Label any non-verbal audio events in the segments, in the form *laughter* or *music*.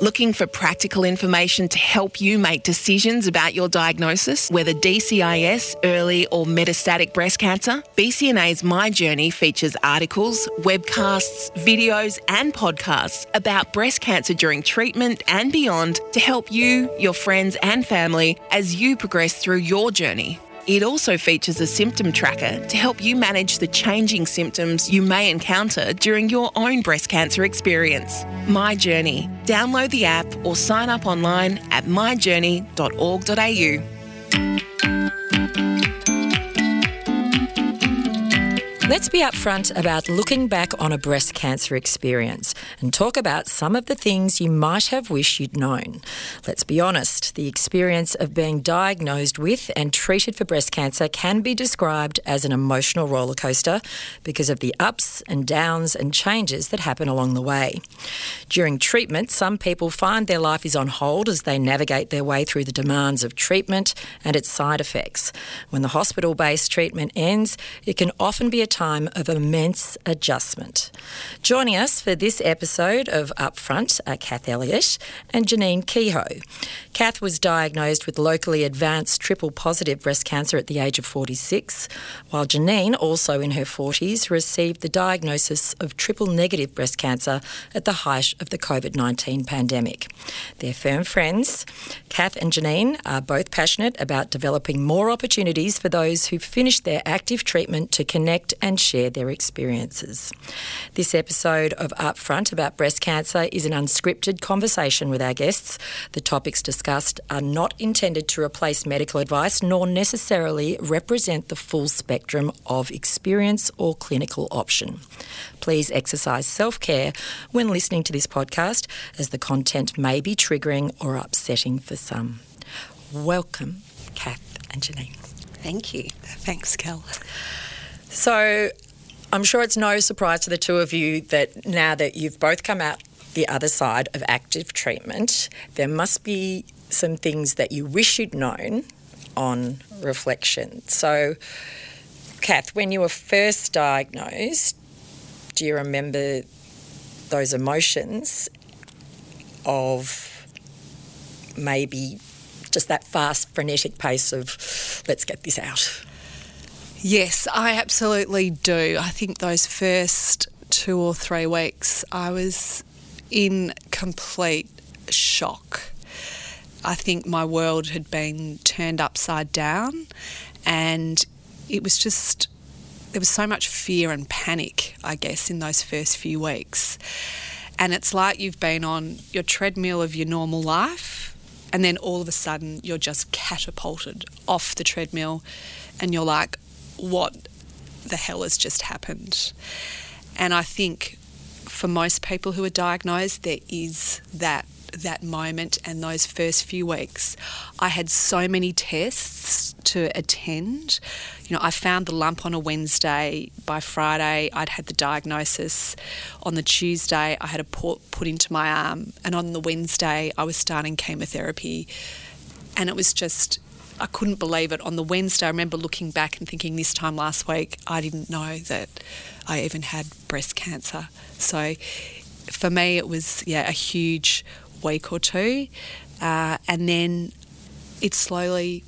Looking for practical information to help you make decisions about your diagnosis, whether DCIS, early or metastatic breast cancer? BCNA's My Journey features articles, webcasts, videos, and podcasts about breast cancer during treatment and beyond to help you, your friends, and family as you progress through your journey. It also features a symptom tracker to help you manage the changing symptoms you may encounter during your own breast cancer experience. My Journey. Download the app or sign up online at myjourney.org.au. Let's be upfront about looking back on a breast cancer experience and talk about some of the things you might have wished you'd known. Let's be honest, the experience of being diagnosed with and treated for breast cancer can be described as an emotional rollercoaster because of the ups and downs and changes that happen along the way. During treatment, some people find their life is on hold as they navigate their way through the demands of treatment and its side effects. When the hospital based treatment ends, it can often be a time of immense adjustment. Joining us for this episode of Upfront are Kath Elliott and Janine Kehoe. Kath was diagnosed with locally advanced triple positive breast cancer at the age of 46, while Janine, also in her 40s, received the diagnosis of triple negative breast cancer at the height of the COVID 19 pandemic. They're firm friends. Kath and Janine are both passionate about developing more opportunities for those who've finished their active treatment to connect and share their experiences. This episode of Upfront about breast cancer is an unscripted conversation with our guests. The topics discussed are not intended to replace medical advice nor necessarily represent the full spectrum of experience or clinical option. Please exercise self care when listening to this podcast, as the content may be triggering or upsetting for some. Welcome, Kath and Janine. Thank you. Thanks, Kel. So, I'm sure it's no surprise to the two of you that now that you've both come out the other side of active treatment, there must be some things that you wish you'd known on reflection. So, Kath, when you were first diagnosed, do you remember those emotions of maybe just that fast, frenetic pace of let's get this out? Yes, I absolutely do. I think those first two or three weeks, I was in complete shock. I think my world had been turned upside down, and it was just there was so much fear and panic, I guess, in those first few weeks. And it's like you've been on your treadmill of your normal life, and then all of a sudden you're just catapulted off the treadmill, and you're like, what the hell has just happened? And I think for most people who are diagnosed, there is that that moment and those first few weeks. I had so many tests to attend. You know, I found the lump on a Wednesday. By Friday, I'd had the diagnosis. On the Tuesday, I had a port put into my arm, and on the Wednesday, I was starting chemotherapy. And it was just I couldn't believe it. On the Wednesday, I remember looking back and thinking this time last week, I didn't know that I even had breast cancer. So for me, it was yeah a huge week or two, uh, and then it slowly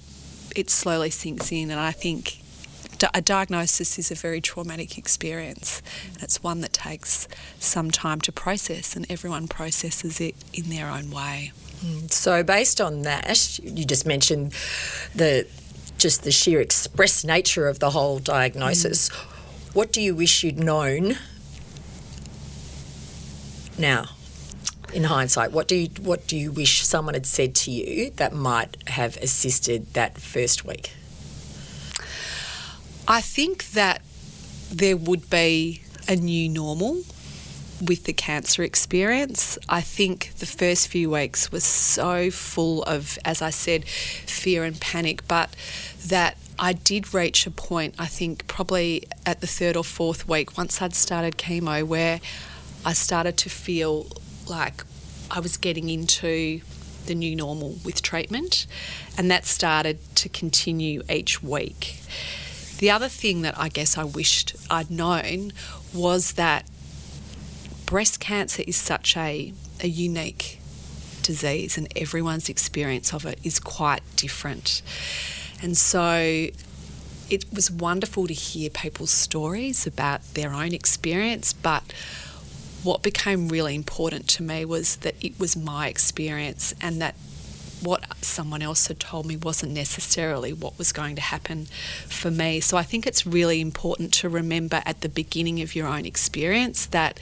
it slowly sinks in, and I think a diagnosis is a very traumatic experience. And it's one that takes some time to process, and everyone processes it in their own way. So, based on that, you just mentioned the just the sheer express nature of the whole diagnosis. Mm. What do you wish you'd known now? In hindsight, what do you what do you wish someone had said to you that might have assisted that first week? I think that there would be a new normal with the cancer experience. I think the first few weeks was so full of, as I said, fear and panic, but that I did reach a point, I think probably at the third or fourth week, once I'd started chemo, where I started to feel like I was getting into the new normal with treatment, and that started to continue each week. The other thing that I guess I wished I'd known was that breast cancer is such a, a unique disease, and everyone's experience of it is quite different. And so it was wonderful to hear people's stories about their own experience, but what became really important to me was that it was my experience and that what someone else had told me wasn't necessarily what was going to happen for me. So I think it's really important to remember at the beginning of your own experience that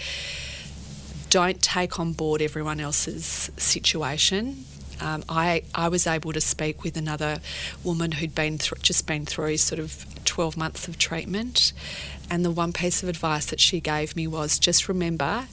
don't take on board everyone else's situation. Um, I, I was able to speak with another woman who'd been th- just been through sort of 12 months of treatment. And the one piece of advice that she gave me was just remember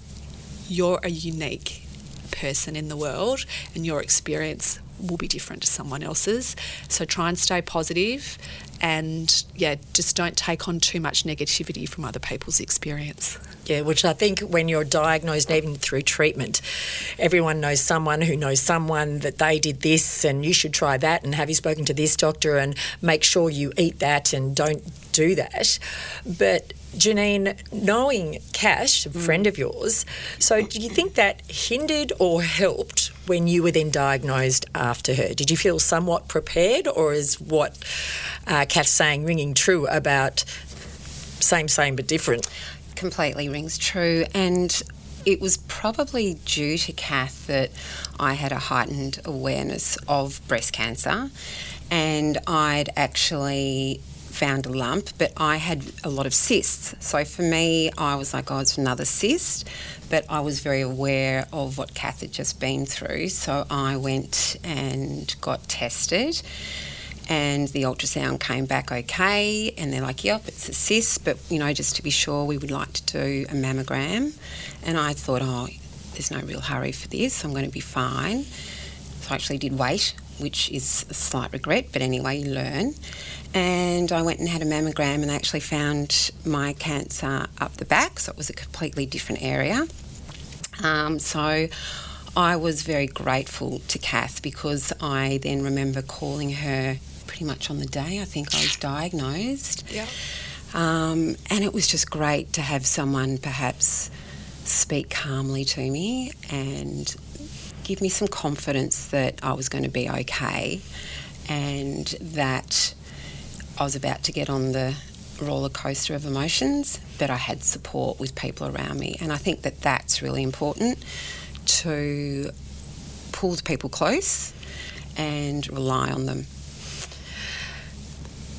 you're a unique person in the world and your experience will be different to someone else's. So try and stay positive and yeah, just don't take on too much negativity from other people's experience. Yeah, which I think when you're diagnosed, even through treatment, everyone knows someone who knows someone that they did this and you should try that and have you spoken to this doctor and make sure you eat that and don't do that. But Janine, knowing Kath, a friend of yours, so do you think that hindered or helped when you were then diagnosed after her? Did you feel somewhat prepared, or is what uh, saying ringing true about same, same but different? Completely rings true. And it was probably due to Kath that I had a heightened awareness of breast cancer and I'd actually found a lump, but I had a lot of cysts. So for me, I was like, oh, it's another cyst. But I was very aware of what Kath had just been through. So I went and got tested. And the ultrasound came back okay, and they're like, "Yep, it's a cyst, but you know, just to be sure, we would like to do a mammogram." And I thought, "Oh, there's no real hurry for this. I'm going to be fine." So I actually did wait, which is a slight regret, but anyway, you learn and I went and had a mammogram and they actually found my cancer up the back, so it was a completely different area. Um, so I was very grateful to Kath because I then remember calling her pretty much on the day I think I was diagnosed. Yeah. Um, and it was just great to have someone perhaps speak calmly to me and give me some confidence that I was going to be okay and that I was about to get on the roller coaster of emotions, but I had support with people around me. And I think that that's really important to pull the people close and rely on them.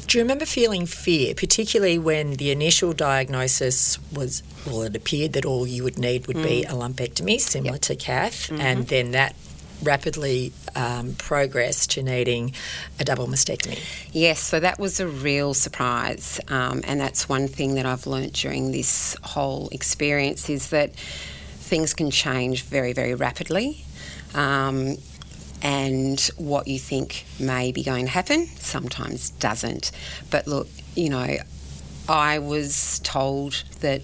Do you remember feeling fear, particularly when the initial diagnosis was, well, it appeared that all you would need would mm. be a lumpectomy, similar yep. to Kath, mm-hmm. and then that rapidly um, progressed to needing a double mastectomy. Yes, so that was a real surprise, um, and that's one thing that I've learnt during this whole experience is that things can change very, very rapidly. Um, and what you think may be going to happen sometimes doesn't. But look, you know, I was told that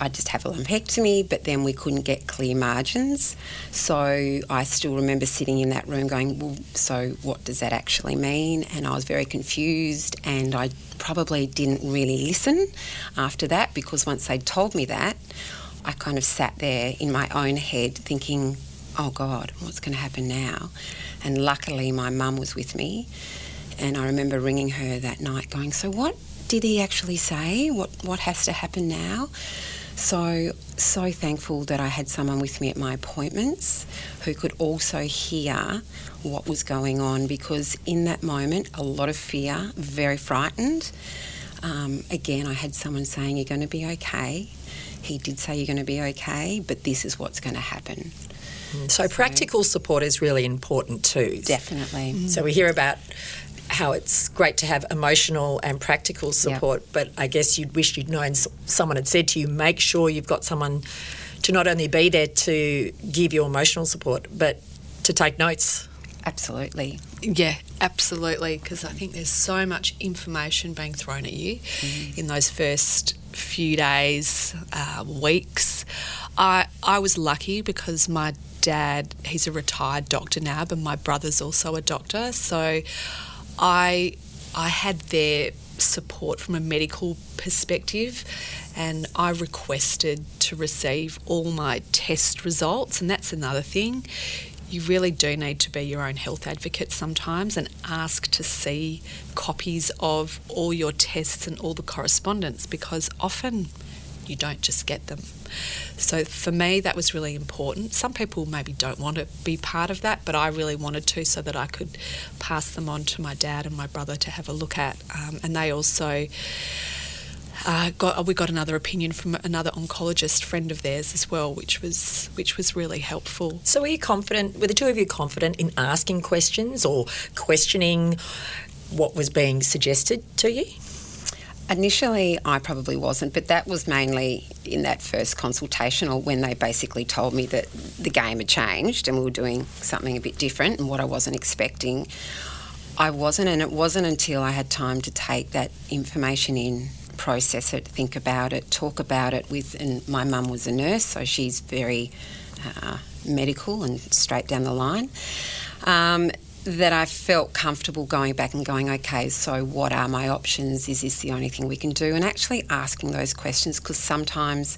I'd just have a lumpectomy, but then we couldn't get clear margins. So I still remember sitting in that room going, well, so what does that actually mean? And I was very confused and I probably didn't really listen after that because once they'd told me that, I kind of sat there in my own head thinking, oh God, what's going to happen now? And luckily my mum was with me and I remember ringing her that night going, so what did he actually say? What, what has to happen now? So, so thankful that I had someone with me at my appointments who could also hear what was going on because in that moment, a lot of fear, very frightened. Um, again, I had someone saying, You're going to be okay. He did say, You're going to be okay, but this is what's going to happen. Mm. So, so, practical support is really important too. Definitely. Mm. So, we hear about how it's great to have emotional and practical support, yep. but I guess you'd wish you'd known someone had said to you, make sure you've got someone to not only be there to give you emotional support, but to take notes. Absolutely. Yeah, absolutely. Because I think there's so much information being thrown at you mm-hmm. in those first few days, uh, weeks. I I was lucky because my dad he's a retired doctor now, but my brother's also a doctor, so I I had their support from a medical perspective and I requested to receive all my test results and that's another thing. You really do need to be your own health advocate sometimes and ask to see copies of all your tests and all the correspondence because often you don't just get them. So for me, that was really important. Some people maybe don't want to be part of that, but I really wanted to so that I could pass them on to my dad and my brother to have a look at. Um, and they also uh, got we got another opinion from another oncologist friend of theirs as well, which was which was really helpful. So, were you confident? Were the two of you confident in asking questions or questioning what was being suggested to you? Initially, I probably wasn't, but that was mainly in that first consultation or when they basically told me that the game had changed and we were doing something a bit different and what I wasn't expecting. I wasn't, and it wasn't until I had time to take that information in process it, think about it, talk about it with. And my mum was a nurse, so she's very uh, medical and straight down the line. Um, that I felt comfortable going back and going, okay, so what are my options? Is this the only thing we can do? And actually asking those questions because sometimes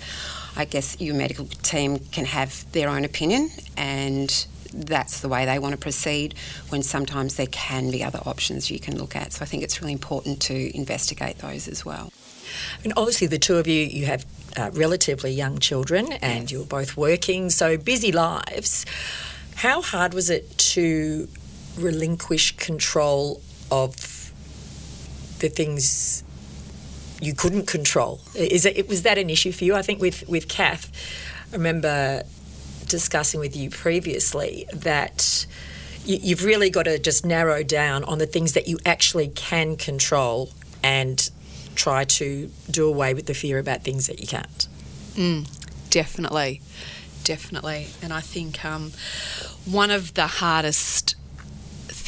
I guess your medical team can have their own opinion and that's the way they want to proceed when sometimes there can be other options you can look at. So I think it's really important to investigate those as well. And obviously, the two of you, you have uh, relatively young children and yes. you're both working, so busy lives. How hard was it to relinquish control of the things you couldn't control? Is it was that an issue for you? I think with with Kath, I remember discussing with you previously that you, have really got to just narrow down on the things that you actually can control and try to do away with the fear about things that you can't. Mm, definitely, definitely. And I think um, one of the hardest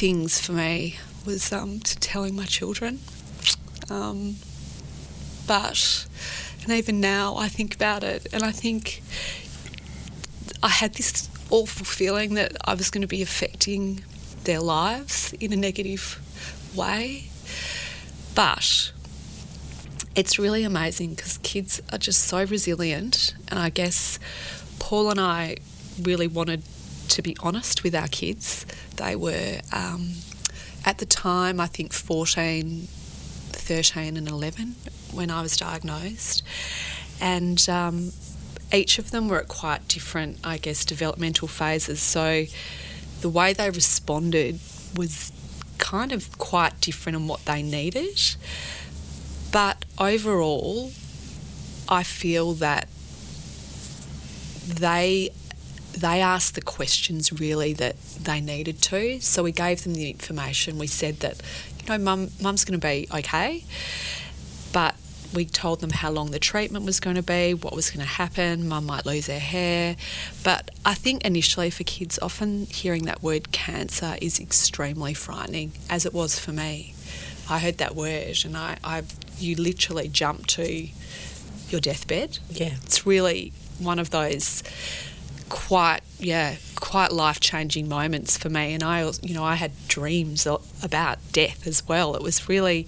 things for me was um, to telling my children. Um, but, and even now I think about it and I think I had this awful feeling that I was going to be affecting their lives in a negative way. But it's really amazing because kids are just so resilient. And I guess Paul and I really wanted to be honest with our kids. They were, um, at the time, I think 14, 13, and 11 when I was diagnosed. And um, each of them were at quite different, I guess, developmental phases. So the way they responded was kind of quite different in what they needed. But overall, I feel that they they asked the questions really that they needed to. So we gave them the information. We said that, you know, mum mum's going to be okay, but we told them how long the treatment was going to be, what was going to happen. Mum might lose her hair, but I think initially for kids, often hearing that word cancer is extremely frightening, as it was for me. I heard that word and I, I you literally jump to your deathbed. Yeah. It's really one of those quite yeah quite life changing moments for me and I you know I had dreams about death as well it was really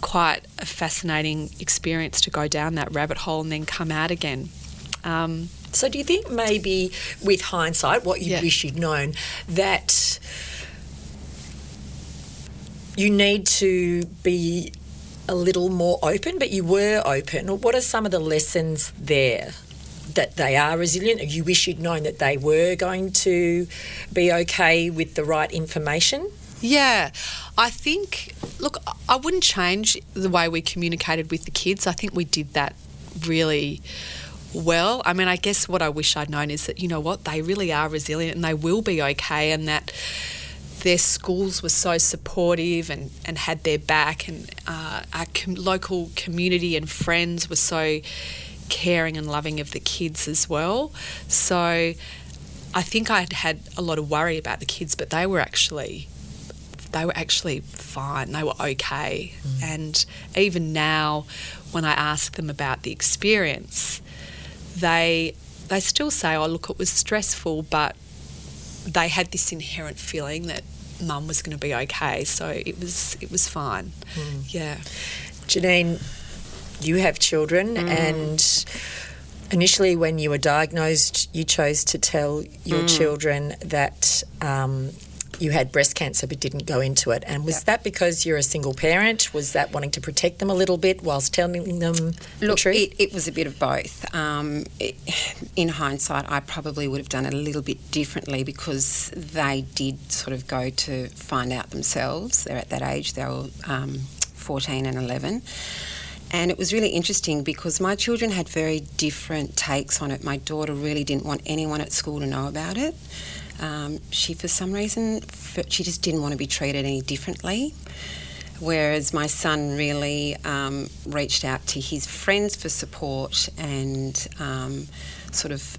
quite a fascinating experience to go down that rabbit hole and then come out again um, so do you think maybe with hindsight what you yeah. wish you'd known that you need to be a little more open, but you were open. What are some of the lessons there? That they are resilient, you wish you'd known that they were going to be okay with the right information? Yeah, I think, look, I wouldn't change the way we communicated with the kids. I think we did that really well. I mean, I guess what I wish I'd known is that, you know what, they really are resilient and they will be okay, and that their schools were so supportive and, and had their back, and uh, our com- local community and friends were so caring and loving of the kids as well. So I think I had had a lot of worry about the kids, but they were actually they were actually fine. They were okay. Mm. And even now, when I ask them about the experience, they they still say, "Oh, look, it was stressful, but they had this inherent feeling that mum was going to be okay. So it was it was fine. Mm. Yeah. Janine, you have children, mm. and initially, when you were diagnosed, you chose to tell your Mm. children that um, you had breast cancer but didn't go into it. And was Yep. that because you're a single parent? Was that wanting to protect them a little bit whilst telling them the Look, truth? it, it was a bit of both. Um, it, in hindsight, I probably would have done it a little bit differently because they did sort of go to find out themselves. They're at that age, they were um, 14 and 11. And it was really interesting because my children had very different takes on it. My daughter really didn't want anyone at school to know about it. Um, she, for some reason, she just didn't want to be treated any differently. Whereas my son really um, reached out to his friends for support and um, sort of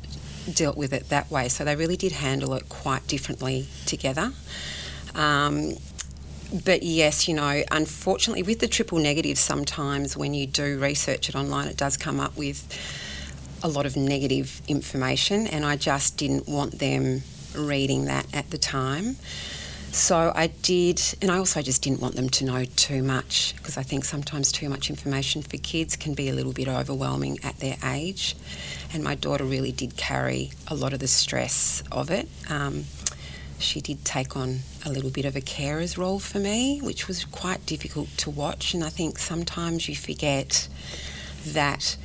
dealt with it that way. So they really did handle it quite differently together. Um, but yes, you know, unfortunately, with the triple negative, sometimes when you do research it online, it does come up with a lot of negative information, and I just didn't want them reading that at the time. So I did, and I also just didn't want them to know too much because I think sometimes too much information for kids can be a little bit overwhelming at their age. And my daughter really did carry a lot of the stress of it. Um, she did take on a little bit of a carer's role for me, which was quite difficult to watch. And I think sometimes you forget that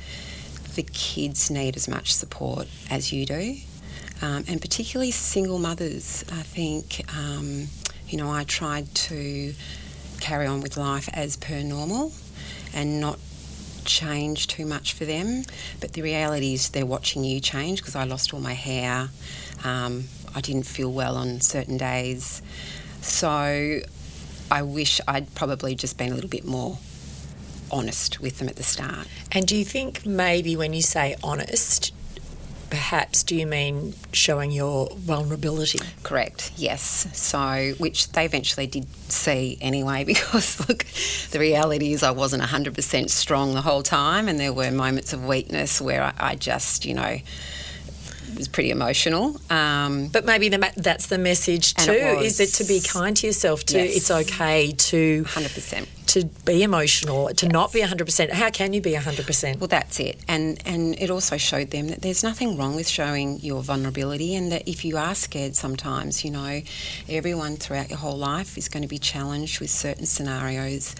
the kids need as much support as you do. Um, and particularly single mothers, I think, um, you know, I tried to carry on with life as per normal and not change too much for them. But the reality is they're watching you change because I lost all my hair. Um, I didn't feel well on certain days. So I wish I'd probably just been a little bit more honest with them at the start. and do you think maybe when you say honest, perhaps do you mean showing your vulnerability? Correct, yes. So, which they eventually did see anyway, *laughs* because look, the reality is I wasn't 100% strong the whole time, and there were moments of weakness where I, I just, you know, was pretty emotional. Um, But maybe the, ma- that's the message too. it Is it to be kind to yourself? To Yes. it's okay to 100%. to be emotional, to not be hundred percent. How can you be hundred percent? Well, that's it. And and it also showed them that there's nothing wrong with showing your vulnerability and that if you are scared sometimes, you know, everyone throughout your whole life is going to be challenged with certain scenarios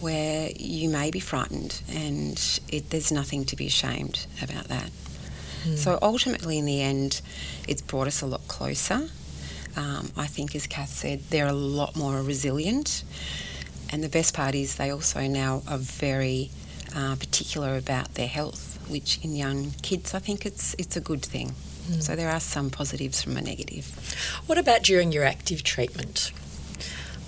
where you may be frightened and it, there's nothing to be ashamed about that. So ultimately, in the end, it's brought us a lot closer. Um, I think, as Kath said, they're a lot more resilient. And the best part is they also now are very uh, particular about their health, which in young kids, I think it's it's a good thing. So there are some positives from a negative. What about during your active treatment?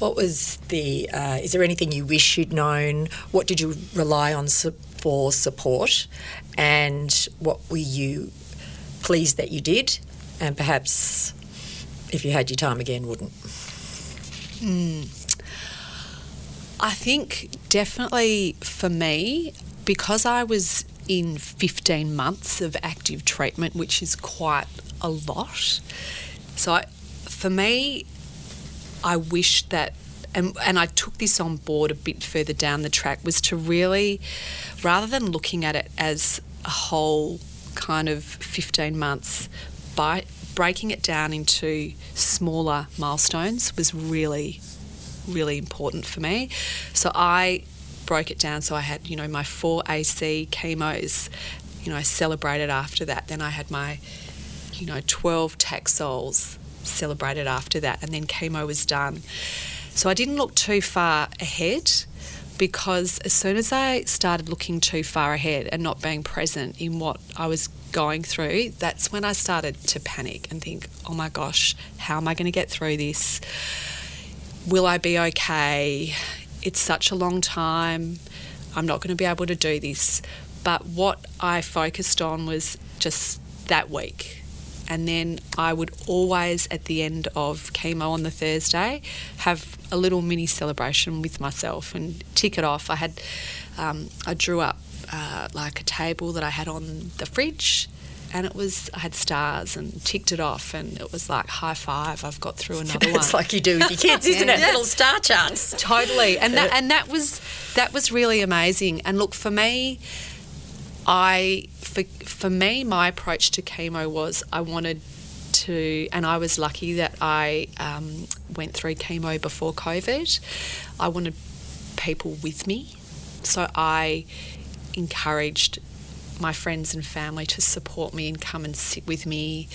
What was the? Uh, is there anything you wish you'd known? What did you rely on su- for support, and what were you pleased that you did, and perhaps if you had your time again, wouldn't? Hmm. I think definitely for me, because I was in 15 months of active treatment, which is quite a lot. So I, for me, I wish that, and, and I took this on board a bit further down the track, was to really, rather than looking at it as a whole kind of 15 months, by breaking it down into smaller milestones was really really important for me. So I broke it down. So I had, you know, my four AC chemos. You know, I celebrated after that. Then I had my, you know, 12 Taxols celebrated after that. And then chemo was done. So I didn't look too far ahead because as soon as I started looking too far ahead and not being present in what I was going through, that's when I started to panic and think, oh my gosh, how am I going to get through this? will I be okay? It's such a long time. I'm not going to be able to do this. But what I focused on was just that week. And then I would always, at the end of chemo on the Thursday, have a little mini celebration with myself and tick it off. I had, um, I drew up uh, like a table that I had on the fridge and it was I had stars and ticked it off, and it was like high five. I've got through another *laughs* one. It's like you do with your kids, isn't it? *laughs* Yeah. Little star charts. totally, and that and that was that was really amazing. And look, for me, I, for, for me, my approach to chemo was I wanted to, and I was lucky that I um, went through chemo before COVID. I wanted people with me. So I encouraged my friends and family to support me and come and sit with me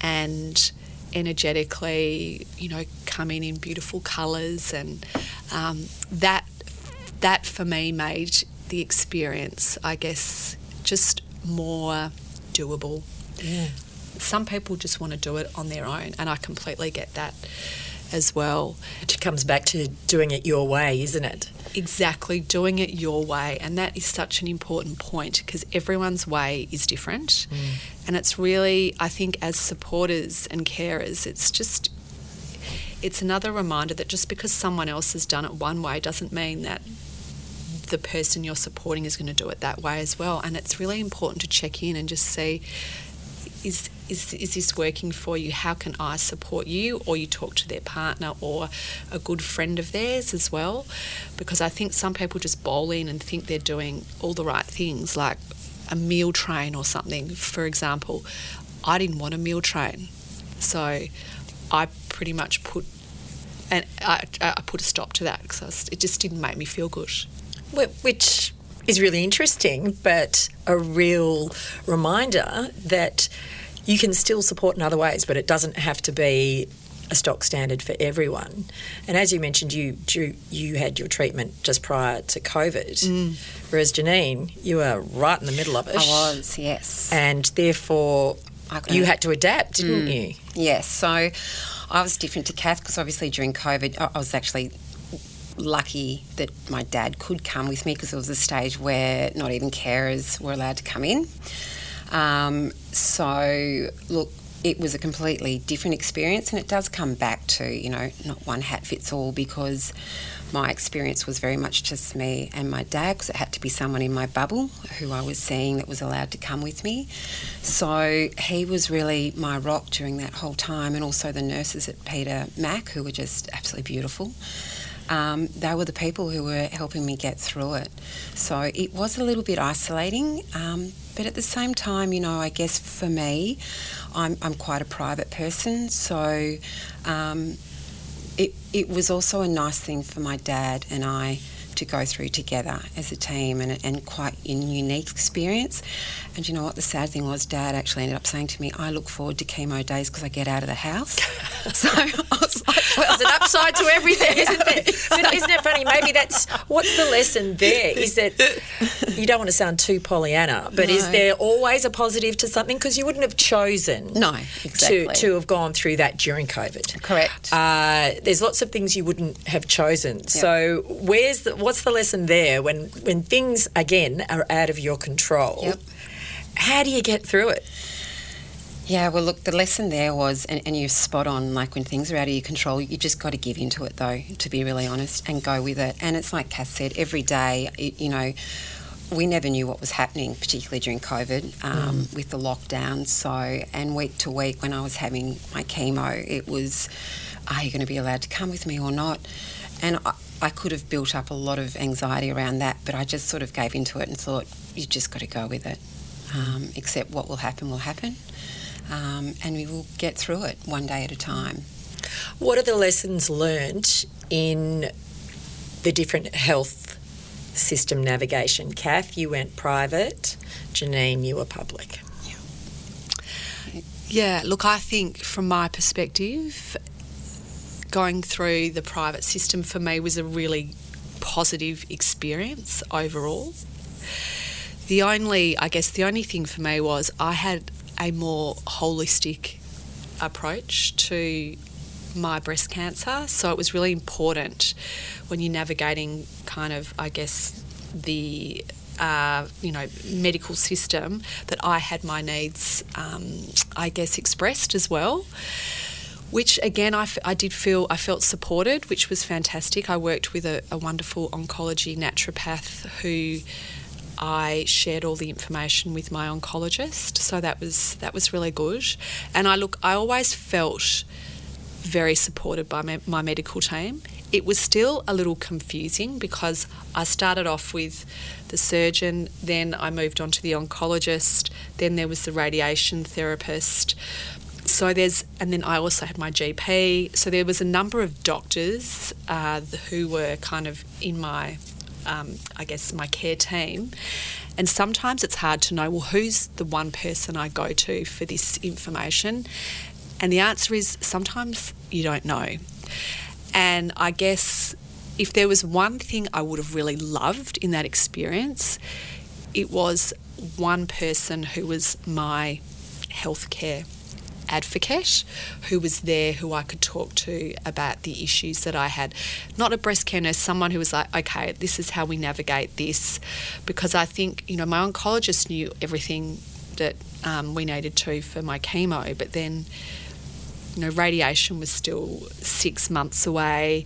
and energetically, you know, come in in beautiful colours and um, that that for me made the experience, I guess, just more doable. Yeah. Some people just want to do it on their own, and I completely get that as well. It comes back to doing it your way, isn't it? Exactly, doing it your way. And that is such an important point because everyone's way is different. Mm. And it's really, I think, as supporters and carers, it's just, it's another reminder that just because someone else has done it one way doesn't mean that the person you're supporting is going to do it that way as well. And it's really important to check in and just see is is is this working for you? How can I support you? Or you talk to their partner or a good friend of theirs as well, because I think some people just bowl in and think they're doing all the right things, like a meal train or something. For example, I didn't want a meal train, so I pretty much put and I, I put a stop to that because it just didn't make me feel good. Wh- Which is really interesting, but a real reminder that you can still support in other ways, but it doesn't have to be a stock standard for everyone. And as you mentioned, you you, you had your treatment just prior to COVID, mm. whereas Janine, you were right in the middle of it. I was, yes. and therefore you had to adapt, didn't mm. you? Yes, so I was different to Kath because obviously during COVID, I was actually lucky that my dad could come with me because there was a stage where not even carers were allowed to come in. Um, so, look, it was a completely different experience, and it does come back to, you know, not one hat fits all because my experience was very much just me and my dad because it had to be someone in my bubble who I was seeing that was allowed to come with me. So he was really my rock during that whole time, and also the nurses at Peter Mac who were just absolutely beautiful. Um, they were the people who were helping me get through it. So it was a little bit isolating, um, but at the same time, you know, I guess for me, I'm, I'm quite a private person, so um, it, it was also a nice thing for my dad and I to go through together as a team and, and quite a unique experience. And you know what? The sad thing was, Dad actually ended up saying to me, I look forward to chemo days because I get out of the house. *laughs* so I was like, well, There's an upside to everything, *laughs* isn't there? But isn't it funny? Maybe that's what's the lesson there is that you don't want to sound too Pollyanna, but is there always a positive to something? Because you wouldn't have chosen No, exactly. to, to have gone through that during COVID. Correct. Uh, there's lots of things you wouldn't have chosen. So where's the, what's the lesson there when when things again are out of your control? Yep. How do you get through it? Yeah, well, look, the lesson there was, and, and you're spot on, like when things are out of your control, you just got to give into it, though, to be really honest, and go with it. And it's like Kath said, every day, it, you know, we never knew what was happening, particularly during COVID um, with the lockdown. So, and week to week, when I was having my chemo, it was, are you going to be allowed to come with me or not? And I, I could have built up a lot of anxiety around that, but I just sort of gave into it and thought, you just got to go with it. Um, accept what will happen will happen um, and we will get through it one day at a time. What are the lessons learnt in the different health system navigation? Kath, you went private. Janine, you were public. Yeah, look, I think from my perspective, going through the private system for me was a really positive experience overall. The only, I guess, the only thing for me was I had a more holistic approach to my breast cancer. So it was really important when you're navigating kind of, I guess, the uh, you know medical system that I had my needs, um, I guess, expressed as well. Which again, I, f- I did feel I felt supported, which was fantastic. I worked with a, a wonderful oncology naturopath who I shared all the information with my oncologist, so that was that was really good. And I look, I always felt very supported by my, my medical team. it was still a little confusing because I started off with the surgeon, then I moved on to the oncologist, then there was the radiation therapist. So there's, and then I also had my GP. So there was a number of doctors uh, who were kind of in my, um, I guess, my care team. And sometimes it's hard to know, well, who's the one person I go to for this information? And the answer is sometimes you don't know. And I guess if there was one thing I would have really loved in that experience, it was one person who was my healthcare advocate who was there who I could talk to about the issues that I had. Not a breast care nurse, someone who was like, okay, this is how we navigate this. Because I think, you know, my oncologist knew everything that um, we needed to for my chemo, but then you know, radiation was still six months away.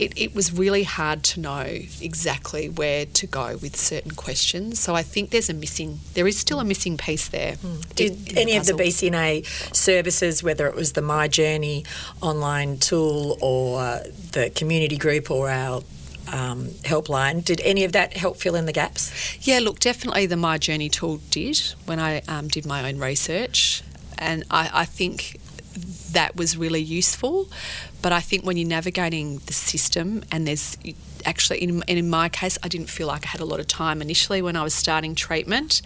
It, it, was really hard to know exactly where to go with certain questions. So I think there's a missing, there is still a missing piece there. Mm. Did any the of the BCNA services, whether it was the My Journey online tool or the community group or our um, helpline. Did any of that help fill in the gaps? Yeah, look, definitely the My Journey tool did when I um, did my own research. And I, I think that was really useful. But I think when you're navigating the system and there's actually, in, in my case, I didn't feel like I had a lot of time initially when I was starting treatment.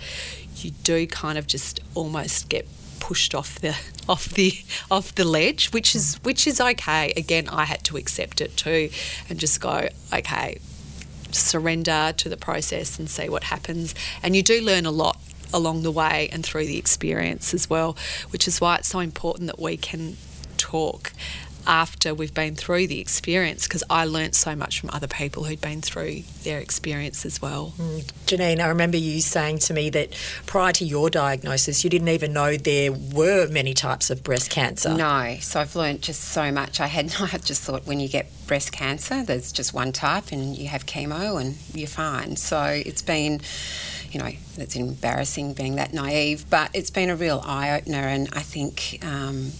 You do kind of just almost get pushed off the *laughs* off the off the ledge, which is which is okay. Again, I had to accept it too, and just go okay, surrender to the process and see what happens. And you do learn a lot along the way and through the experience as well, which is why it's so important that we can talk after we've been through the experience because I learnt so much from other people who'd been through their experience as well. Mm. Janine, I remember you saying to me that prior to your diagnosis, you didn't even know there were many types of breast cancer. No, so I've learnt just so much. I had *laughs* I just thought when you get breast cancer, there's just one type and you have chemo and you're fine. So it's been you know, it's embarrassing being that naive, but it's been a real eye opener. And I think um,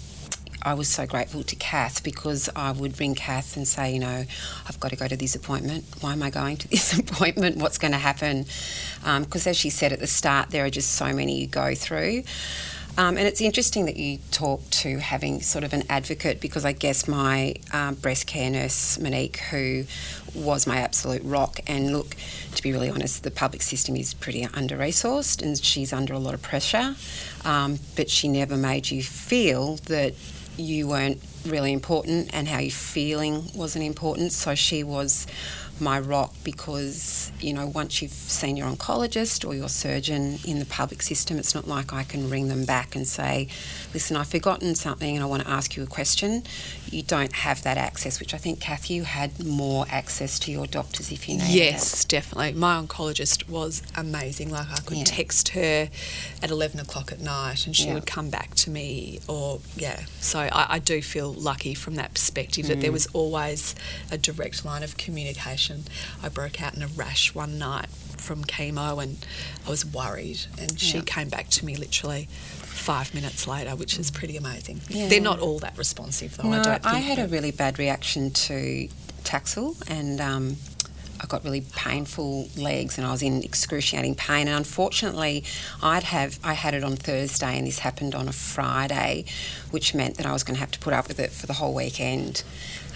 I was so grateful to Kath because I would ring Kath and say, you know, I've got to go to this appointment. Why am I going to this *laughs* appointment? What's going to happen? Because um, as she said at the start, there are just so many you go through. Um, and it's interesting that you talk to having sort of an advocate because I guess my um, breast care nurse, Monique, who was my absolute rock, and look, to be really honest, the public system is pretty under resourced and she's under a lot of pressure, um, but she never made you feel that you weren't really important and how your feeling wasn't important. So she was my rock because, you know, once you've seen your oncologist or your surgeon in the public system, it's not like I can ring them back and say, listen, I've forgotten something and I want to ask you a question. You don't have that access, which I think, Kathy, you had more access to your doctors if you know. Yes, help. definitely. My oncologist was amazing. Like I could yeah. text her at 11 o'clock at night and she yeah. would come back to me or, yeah. So I, I do feel lucky from that perspective mm. that there mm. was always a direct line of communication. I broke out in a rash one night from chemo and I was worried and she yeah. came back to me literally five minutes later, which is pretty amazing. Yeah. They're not all that responsive though, no, I don't think. I had a really bad reaction to Taxol and um, I got really painful legs and I was in excruciating pain. And unfortunately, I'd have I had it on Thursday and this happened on a Friday, which meant that I was going to have to put up with it for the whole weekend.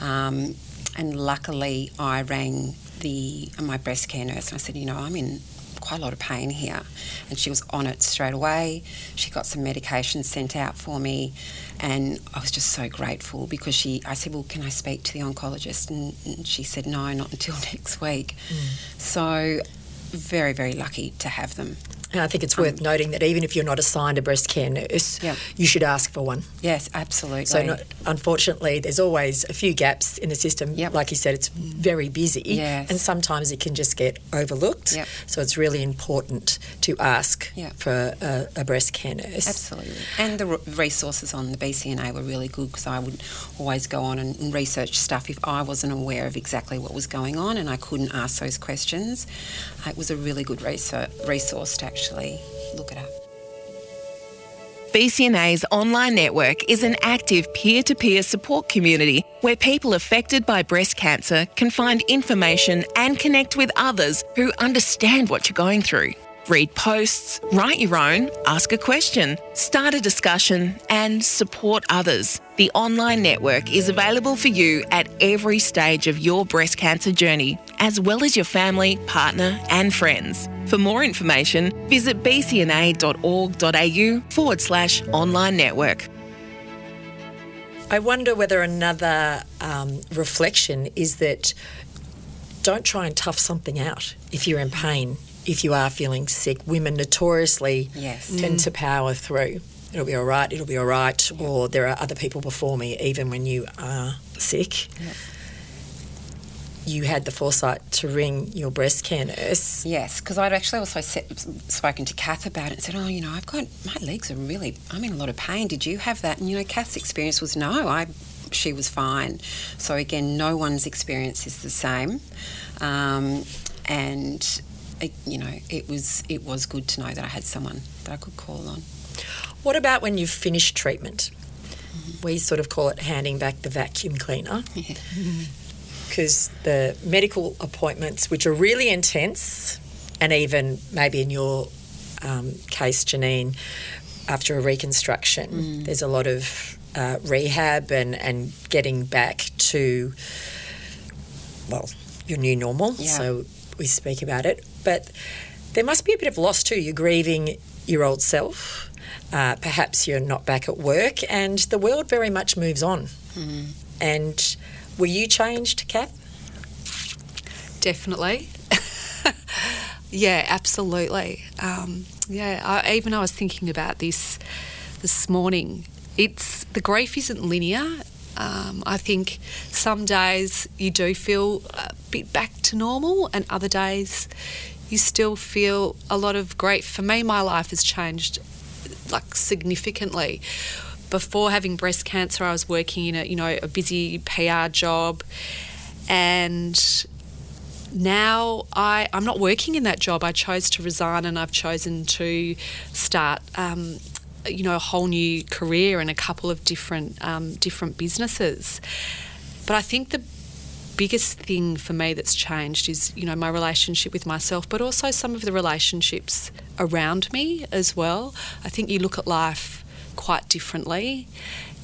Um, and luckily, I rang the my breast care nurse and I said, you know, I'm in quite a lot of pain here. And she was on it straight away. She got some medication sent out for me, and I was just so grateful because she. I said, "Well, can I speak to the oncologist?" And, and she said, "No, not until *laughs* next week." Mm. So, very, very lucky to have them. And I think it's worth um, noting that even if you're not assigned a breast care nurse, yep. you should ask for one. Yes, absolutely. So, not, unfortunately, there's always a few gaps in the system. Yep. Like you said, it's very busy, yes. and sometimes it can just get overlooked. Yep. So, it's really important to ask for a, a, breast care nurse. Absolutely. And the resources on the BCNA were really good because I would always go on and, and research stuff if I wasn't aware of exactly what was going on and I couldn't ask those questions. It was a really good resource to actually look it up. BCNA's online network is an active peer to peer support community where people affected by breast cancer can find information and connect with others who understand what you're going through. Read posts, write your own, ask a question, start a discussion, and support others. The online network is available for you at every stage of your breast cancer journey, as well as your family, partner, and friends. For more information, visit bcna.org.au forward slash online network. I wonder whether another um, reflection is that don't try and tough something out if you're in pain if you are feeling sick, women notoriously Yes. tend to power through. It'll be all right, it'll be all right, or there are other people before me, even when you are sick. You had the foresight to ring your breast care nurse. Yes, because I'd actually also set, spoken to Kath about it and said, "Oh, you know, I've got my legs are really, I'm in a lot of pain. Did you have that?" And you know, Kath's experience was no, I, she was fine. So again, no one's experience is the same, um, and it, you know, it was it was good to know that I had someone that I could call on. What about when you've finished treatment? We sort of call it handing back the vacuum cleaner. *laughs* Because the medical appointments, which are really intense, and even maybe in your um, case, Janine, after a reconstruction, there's a lot of uh, rehab and, and getting back to, well, your new normal. Yeah. So we speak about it. But there must be a bit of loss too. You're grieving your old self. Uh, perhaps you're not back at work, and the world very much moves on. And were you changed, Kath? Definitely. *laughs* yeah, absolutely. Um, yeah, I, even I was thinking about this this morning. It's the grief isn't linear. Um, I think some days you do feel a bit back to normal, and other days you still feel a lot of grief. For me, my life has changed like significantly. Before having breast cancer, I was working in a you know a busy PR job, and now I, I'm not working in that job. I chose to resign and I've chosen to start, um, you know, a whole new career in a couple of different um, different businesses. But I think the biggest thing for me that's changed is, you know, my relationship with myself, but also some of the relationships around me as well. I think you look at life quite differently.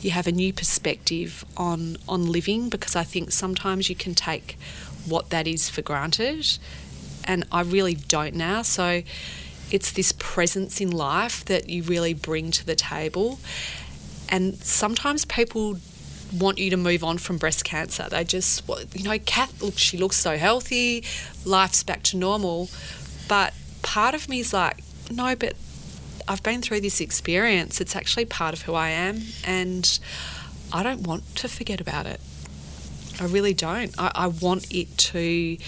You have a new perspective on on living because I think sometimes you can take what that is for granted, and I really don't now. So it's this presence in life that you really bring to the table, and sometimes people want you to move on from breast cancer. They just, you know, Kath, look, she looks so healthy, life's back to normal. But part of me is like, no, but I've been through this experience. It's actually part of who I am, and I don't want to forget about it. I really don't. I, I want it to.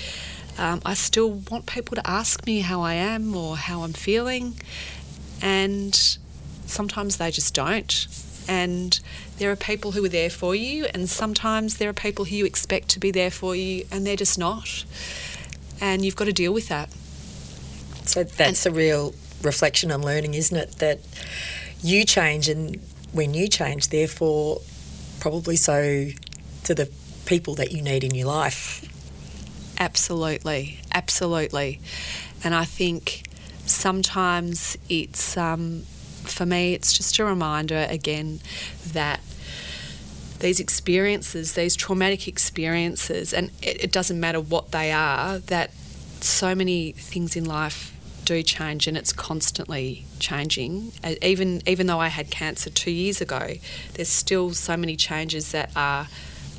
Um, I still want people to ask me how I am or how I'm feeling, and sometimes they just don't. And there are people who are there for you, and sometimes there are people who you expect to be there for you, and they're just not. And you've got to deal with that. So that's a real reflection on learning, isn't it? That you change, and when you change, therefore, probably so to the people that you need in your life. Absolutely, absolutely. And I think sometimes it's, um, for me, it's just a reminder again that these experiences, these traumatic experiences, and it, it doesn't matter what they are, that so many things in life do change and it's constantly changing. Uh, Even even though I had cancer two years ago, there's still so many changes that are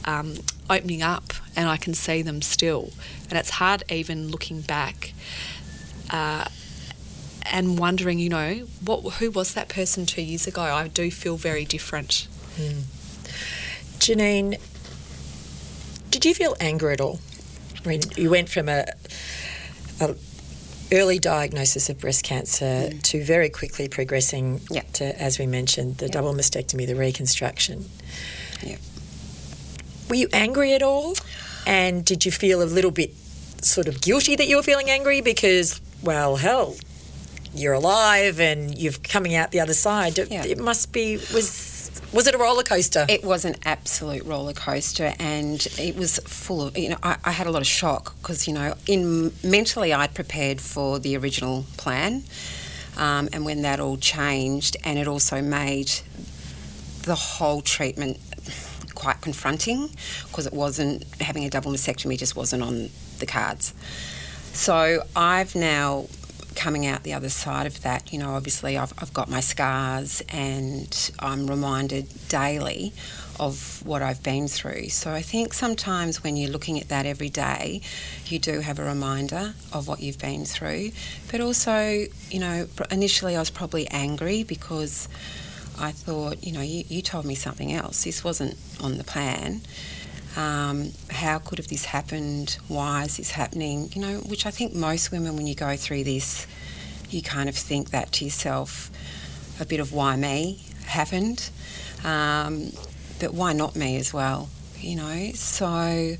um, opening up, and I can see them still. And it's hard even looking back uh, and wondering, you know, what who was that person two years ago? I do feel very different. Hmm. Janine, did you feel anger at all? I mean, you went from a, a early diagnosis of breast cancer to very quickly progressing Yeah. to, as we mentioned, the double mastectomy, the reconstruction. Yeah. Were you angry at all? And did you feel a little bit sort of guilty that you were feeling angry because, well, hell, you're alive and you're coming out the other side. It, Yeah. it must be was was it a roller coaster? It was an absolute roller coaster, and it was full of you know. I, I had a lot of shock because you know, in mentally, I'd prepared for the original plan, um, and when that all changed, and it also made the whole treatment quite confronting because it wasn't having a double mastectomy just wasn't on the cards. So I've now coming out the other side of that, you know, obviously I've, I've got my scars and I'm reminded daily of what I've been through. So I think sometimes when you're looking at that every day, you do have a reminder of what you've been through. But also, you know, initially I was probably angry because I thought, you know, you, you told me something else. This wasn't on the plan. Um, how could have this happened? Why is this happening? You know, which I think most women, when you go through this, you kind of think that to yourself, a bit of why me happened, um, but why not me as well? You know, so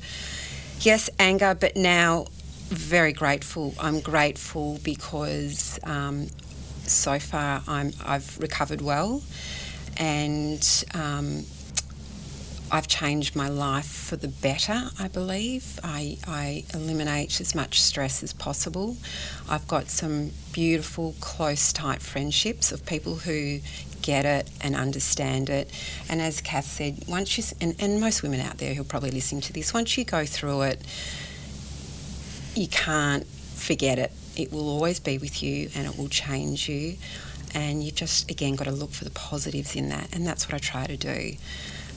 yes, anger, but now very grateful. I'm grateful because um, so far I'm I've recovered well, and um, I've changed my life for the better, I believe. I, I eliminate as much stress as possible. I've got some beautiful, close, tight friendships of people who get it and understand it. And as Kath said, once you, and, and most women out there who are probably listening to this, once you go through it, you can't forget it. It will always be with you and it will change you. And you've just, again, got to look for the positives in that. And that's what I try to do.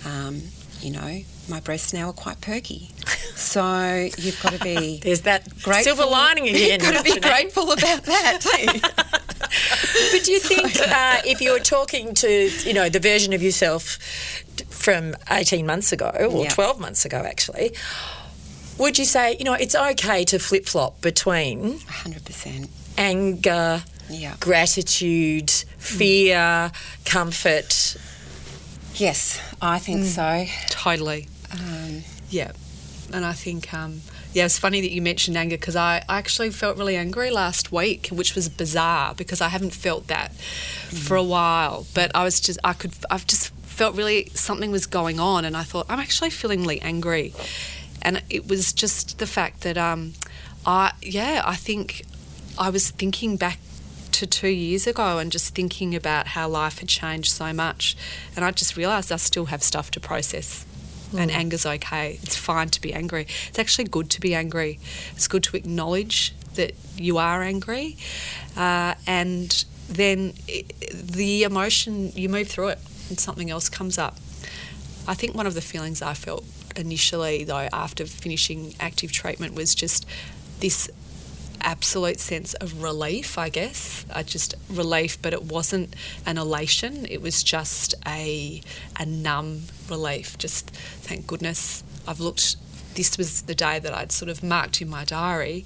Um, you know, my breasts now are quite perky. So you've got to be *laughs* There's that grateful. silver lining again. You've got to be grateful about that. *laughs* But do you think uh, if you were talking to, you know, the version of yourself from 18 months ago, or Yeah. 12 months ago actually, would you say, you know, it's okay to flip flop between 100%. anger, Yeah. gratitude, fear, comfort? Yes, I think so. Totally. Um, Yeah. And I think, um, yeah, it's funny that you mentioned anger because I, I actually felt really angry last week, which was bizarre because I haven't felt that for a while. But I was just, I could, I've just felt really something was going on, and I thought I'm actually feeling really angry, and it was just the fact that, um, I, yeah, I think I was thinking back to two years ago and just thinking about how life had changed so much, and I just realised I still have stuff to process and anger's okay. It's fine to be angry. It's actually good to be angry. It's good to acknowledge that you are angry, uh, and then i the emotion you move through it, and something else comes up. I think one of the feelings I felt initially, though, after finishing active treatment, was just this absolute sense of relief, I guess. I just relief, but it wasn't an elation. It was just a a numb relief. Just thank goodness I've looked. This was the day that I'd sort of marked in my diary,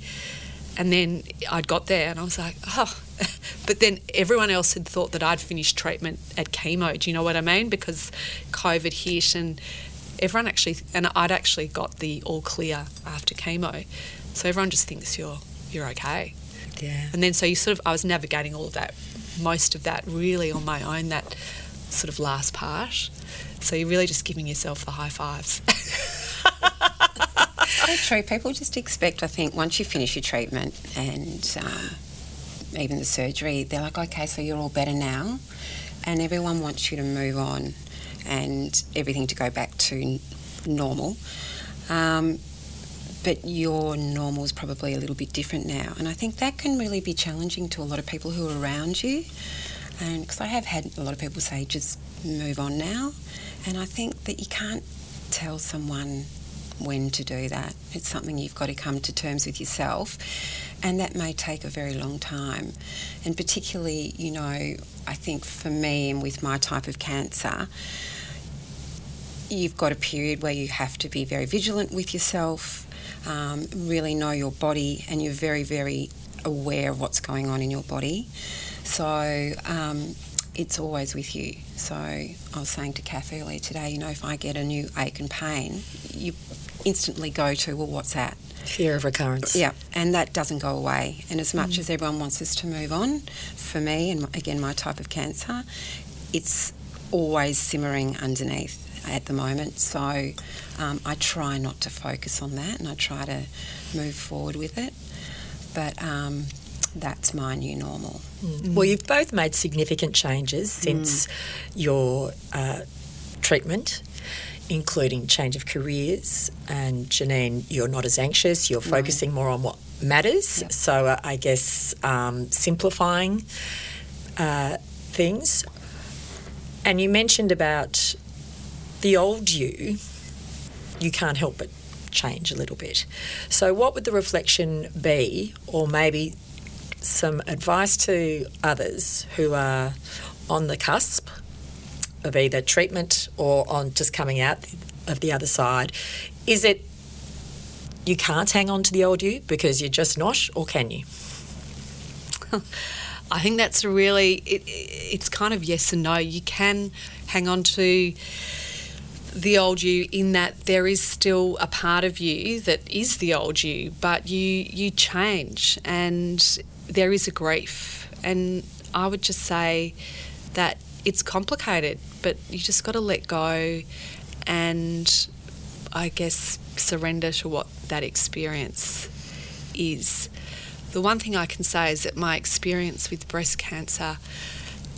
and then I'd got there and I was like, oh. *laughs* But then everyone else had thought that I'd finished treatment at chemo. Do you know what I mean? Because COVID hit and everyone actually, and I'd actually got the all clear after chemo. So everyone just thinks you're you're okay. Yeah. And then so you sort of, I was navigating all of that, most of that really on my own, that sort of last part. So you're really just giving yourself the high fives. so true. People just expect, I think, once you finish your treatment and um, even the surgery, they're like, okay, so you're all better now. And everyone wants you to move on and everything to go back to n- normal. Um, but your normal is probably a little bit different now. And I think that can really be challenging to a lot of people who are around you. And because I have had a lot of people say, just move on now. And I think that you can't tell someone when to do that. It's something you've got to come to terms with yourself. And that may take a very long time. And particularly, you know, I think for me and with my type of cancer, you've got a period where you have to be very vigilant with yourself, um, really know your body, and you're very, very aware of what's going on in your body. So um, it's always with you. So I was saying to Kath earlier today, you know, if I get a new ache and pain, you instantly go to, well, what's that? Fear of recurrence. Yeah, and that doesn't go away. And as much mm. as everyone wants us to move on, for me, and again, my type of cancer, it's always simmering underneath at the moment. So um, I try not to focus on that and I try to move forward with it. But um, that's my new normal. Mm. Well, you've both made significant changes since mm. your uh, treatment including change of careers. And Janine, you're not as anxious, you're focusing no. more on what matters. Yep. So uh, I guess um, simplifying uh, things. And you mentioned about the old you, you can't help but change a little bit. So, what would the reflection be, or maybe some advice to others who are on the cusp of either treatment or on just coming out of the other side? Is it you can't hang on to the old you because you're just not, or can you? I think that's a really it, it's kind of yes and no. You can hang on to the old you in that there is still a part of you that is the old you, but you you change and there is a grief. And I would just say that it's complicated, but you just got to let go and I guess surrender to what that experience is. The one thing I can say is that my experience with breast cancer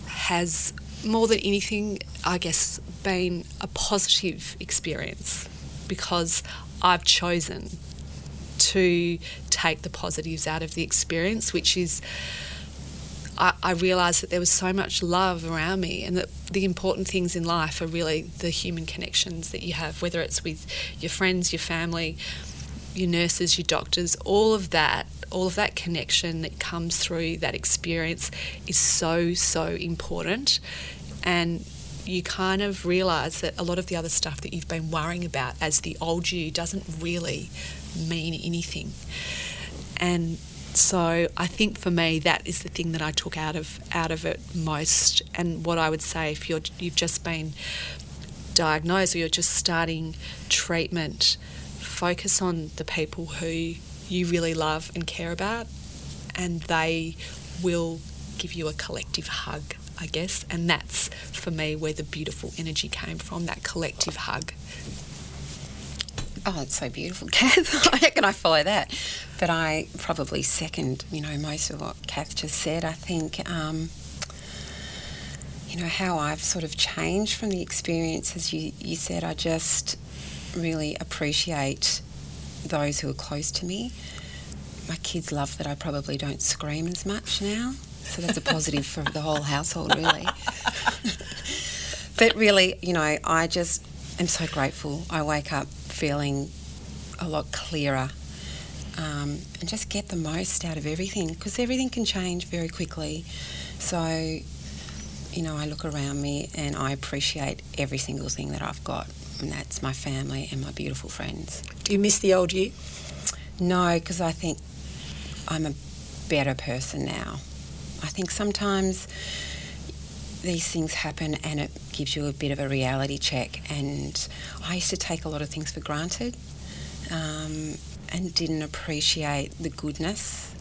has more than anything, I guess, been a positive experience because I've chosen to take the positives out of the experience, which is I, realised that there was so much love around me and that the important things in life are really the human connections that you have, whether it's with your friends, your family, your nurses, your doctors, all of that, all of that connection that comes through that experience is so, so important. And you kind of realise that a lot of the other stuff that you've been worrying about as the old you doesn't really mean anything. And so I think for me that is the thing that I took out of out of it most. And what I would say if you're you've just been diagnosed or you're just starting treatment, focus on the people who you really love and care about, and they will give you a collective hug. I guess, and that's for me where the beautiful energy came from that collective hug. Oh, it's so beautiful, *laughs* Kath. How can I follow that? But I probably second, you know, most of what Kath just said. I think, um, you know, how I've sort of changed from the experience, as you, you said, I just really appreciate those who are close to me. My kids love that I probably don't scream as much now. So that's a positive for the whole household, really. but really, you know, I just am so grateful. I wake up feeling a lot clearer um, and just get the most out of everything because everything can change very quickly. So, you know, I look around me and I appreciate every single thing that I've got, and that's my family and my beautiful friends. Do you miss the old you? No, because I think I'm a better person now. I think sometimes these things happen and it gives you a bit of a reality check. And I used to take a lot of things for granted um, and didn't appreciate the goodness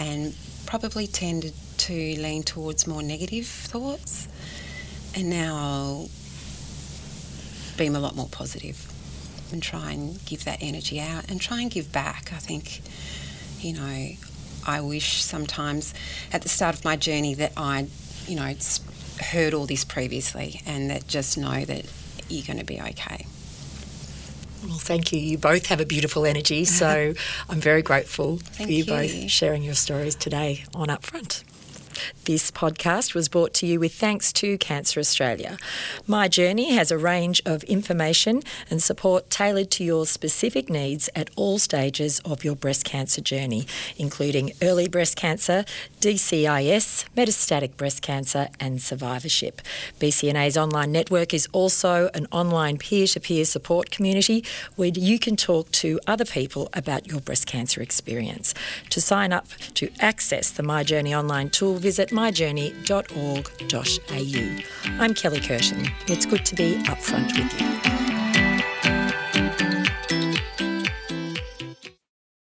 and probably tended to lean towards more negative thoughts. And now I'll beam a lot more positive and try and give that energy out and try and give back. I think, you know, I wish sometimes at the start of my journey that I'd, you know, heard all this previously and that just know that you're going to be okay. Well, thank you. You both have a beautiful energy, so *laughs* I'm very grateful for you, you, both sharing your stories today on Upfront. This podcast was brought to you with thanks to Cancer Australia. My Journey has a range of information and support tailored to your specific needs at all stages of your breast cancer journey, including early breast cancer, DCIS, metastatic breast cancer, and survivorship. BCNA's online network is also an online peer to peer support community where you can talk to other people about your breast cancer experience. To sign up to access the My Journey online tool, visit myjourney.org.au. I'm Kelly Curtin. It's good to be upfront with you.